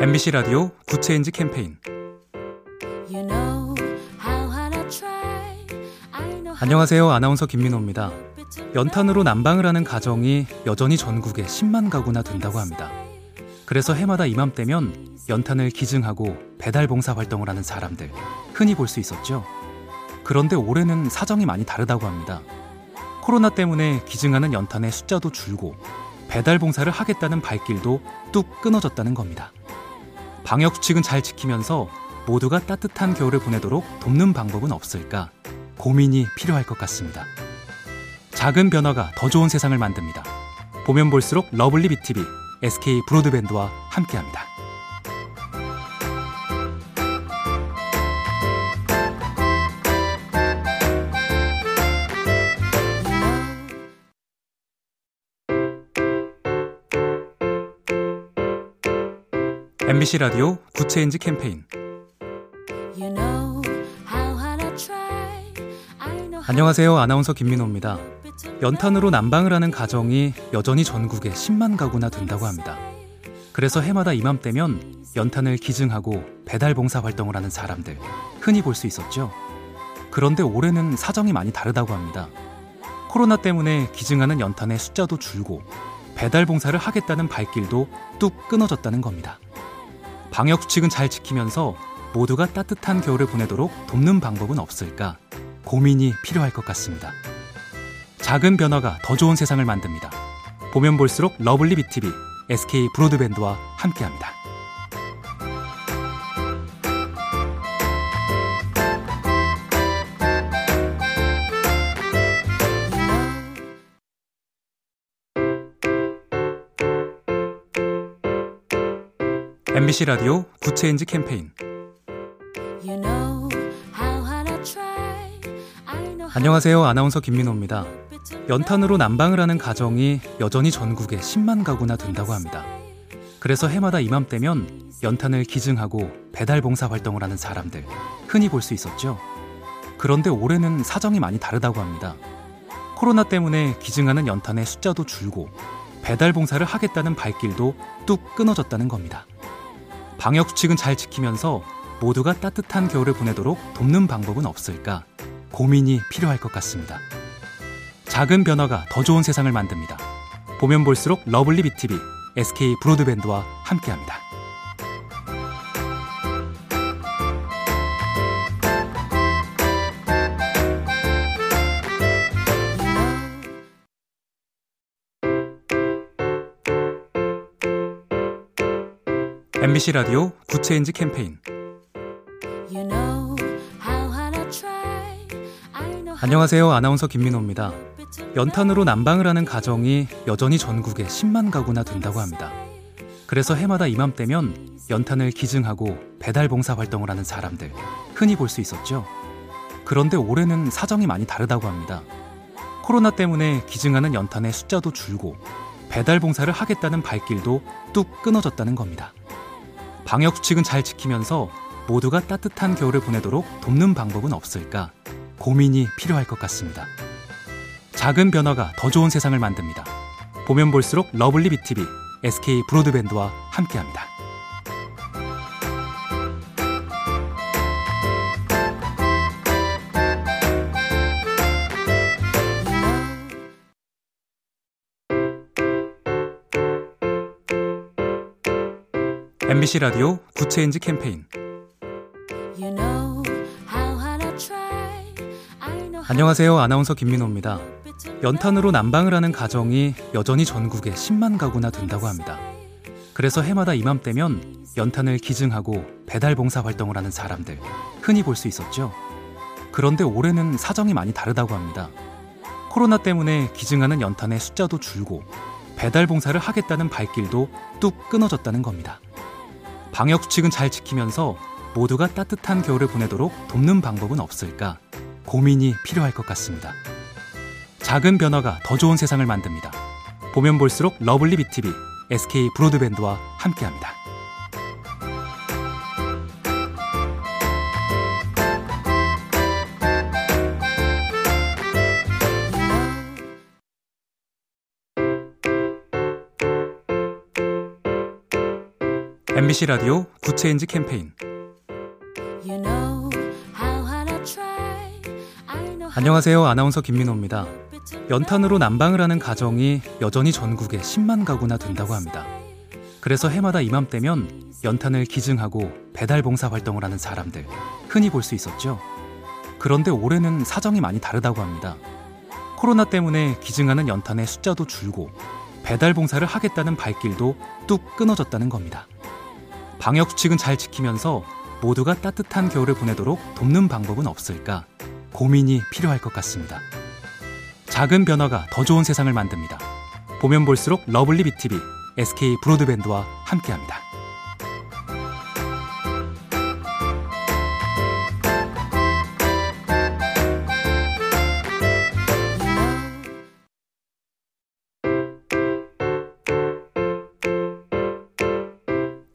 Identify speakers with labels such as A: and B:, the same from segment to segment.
A: MBC 라디오 Good Change 캠페인.
B: You know how hard I try. I know how
A: 안녕하세요. 아나운서 김민호입니다. 연탄으로 난방을 하는 가정이 여전히 전국에 10만 가구나 된다고 합니다. 그래서 해마다 이맘때면 연탄을 기증하고 배달 봉사 활동을 하는 사람들 흔히 볼 수 있었죠. 그런데 올해는 사정이 많이 다르다고 합니다. 코로나 때문에 기증하는 연탄의 숫자도 줄고 배달 봉사를 하겠다는 발길도 뚝 끊어졌다는 겁니다 방역 수칙은 잘 지키면서 모두가 따뜻한 겨울을 보내도록 돕는 방법은 없을까 고민이 필요할 것 같습니다. 작은 변화가 더 좋은 세상을 만듭니다. 보면 볼수록 러블리 BTV, SK 브로드밴드와 함께합니다. MBC 라디오 Good Change 캠페인
B: You know how hard I try. I know how
A: 안녕하세요 아나운서 김민호입니다. 연탄으로 난방을 하는 가정이 여전히 전국에 10만 가구나 된다고 합니다. 그래서 해마다 이맘때면 연탄을 기증하고 배달 봉사 활동을 하는 사람들 흔히 볼 수 있었죠. 그런데 올해는 사정이 많이 다르다고 합니다. 코로나 때문에 기증하는 연탄의 숫자도 줄고 배달 봉사를 하겠다는 발길도 뚝 끊어졌다는 겁니다. 방역 수칙은 잘 지키면서 모두가 따뜻한 겨울을 보내도록 돕는 방법은 없을까 고민이 필요할 것 같습니다. 작은 변화가 더 좋은 세상을 만듭니다. 보면 볼수록 러블리 BTV, SK 브로드밴드와 함께합니다. MBC 라디오 Good Change 캠페인
B: You know how hard I try. I know how
A: 안녕하세요 아나운서 김민호입니다. 연탄으로 난방을 하는 가정이 여전히 전국에 10만 가구나 된다고 합니다. 그래서 해마다 이맘때면 연탄을 기증하고 배달 봉사 활동을 하는 사람들 흔히 볼 수 있었죠. 그런데 올해는 사정이 많이 다르다고 합니다. 코로나 때문에 기증하는 연탄의 숫자도 줄고 배달 봉사를 하겠다는 발길도 뚝 끊어졌다는 겁니다. 방역 수칙은 잘 지키면서 모두가 따뜻한 겨울을 보내도록 돕는 방법은 없을까 고민이 필요할 것 같습니다. 작은 변화가 더 좋은 세상을 만듭니다. 보면 볼수록 러블리 BTV, SK 브로드밴드와 함께합니다. MBC 라디오 Good Change 캠페인
B: You know how hard I try. I know how
A: 안녕하세요 아나운서 김민호입니다. 연탄으로 난방을 하는 가정이 여전히 전국에 10만 가구나 된다고 합니다. 그래서 해마다 이맘때면 연탄을 기증하고 배달 봉사 활동을 하는 사람들 흔히 볼 수 있었죠. 그런데 올해는 사정이 많이 다르다고 합니다. 코로나 때문에 기증하는 연탄의 숫자도 줄고 배달 봉사를 하겠다는 발길도 뚝 끊어졌다는 겁니다. 방역 수칙은 잘 지키면서 모두가 따뜻한 겨울을 보내도록 돕는 방법은 없을까 고민이 필요할 것 같습니다. 작은 변화가 더 좋은 세상을 만듭니다. 보면 볼수록 러블리 BTV, SK 브로드밴드와 함께합니다. MBC 라디오 Good Change 캠페인
B: You know how hard I try. I know how
A: 안녕하세요 아나운서 김민호입니다. 연탄으로 난방을 하는 가정이 여전히 전국에 10만 가구나 된다고 합니다. 그래서 해마다 이맘때면 연탄을 기증하고 배달 봉사 활동을 하는 사람들 흔히 볼 수 있었죠. 그런데 올해는 사정이 많이 다르다고 합니다. 코로나 때문에 기증하는 연탄의 숫자도 줄고 배달 봉사를 하겠다는 발길도 뚝 끊어졌다는 겁니다. 방역 수칙은 잘 지키면서 모두가 따뜻한 겨울을 보내도록 돕는 방법은 없을까 고민이 필요할 것 같습니다. 작은 변화가 더 좋은 세상을 만듭니다. 보면 볼수록 러블리 BTV, SK 브로드밴드와 함께합니다. MBC 라디오 Good Change 캠페인
B: You know how hard I try. I know how
A: 안녕하세요. 아나운서 김민호입니다. 연탄으로 난방을 하는 가정이 여전히 전국에 10만 가구나 된다고 합니다. 그래서 해마다 이맘때면 연탄을 기증하고 배달 봉사 활동을 하는 사람들 흔히 볼 수 있었죠. 그런데 올해는 사정이 많이 다르다고 합니다. 코로나 때문에 기증하는 연탄의 숫자도 줄고 배달 봉사를 하겠다는 발길도 뚝 끊어졌다는 겁니다. 방역 수칙은 잘 지키면서 모두가 따뜻한 겨울을 보내도록 돕는 방법은 없을까 고민이 필요할 것 같습니다. 작은 변화가 더 좋은 세상을 만듭니다. 보면 볼수록 러블리 BTV, SK 브로드밴드와 함께합니다.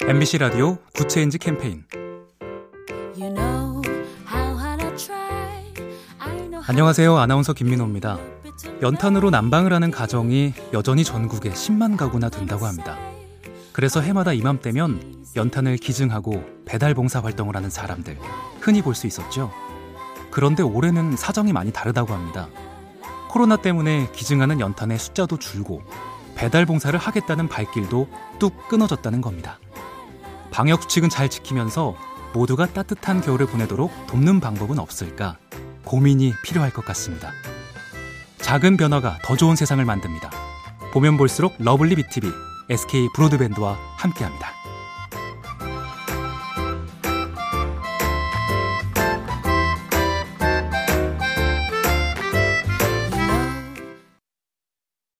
A: MBC 라디오 Good Change 캠페인
B: You know how hard I try. I know how
A: 안녕하세요. 아나운서 김민호입니다. 연탄으로 난방을 하는 가정이 여전히 전국에 10만 가구나 된다고 합니다. 그래서 해마다 이맘때면 연탄을 기증하고 배달 봉사 활동을 하는 사람들 흔히 볼 수 있었죠. 그런데 올해는 사정이 많이 다르다고 합니다. 코로나 때문에 기증하는 연탄의 숫자도 줄고 배달 봉사를 하겠다는 발길도 뚝 끊어졌다는 겁니다. 방역 수칙은 잘 지키면서 모두가 따뜻한 겨울을 보내도록 돕는 방법은 없을까 고민이 필요할 것 같습니다. 작은 변화가 더 좋은 세상을 만듭니다. 보면 볼수록 lovely BTV, SK 브로드밴드와 함께합니다.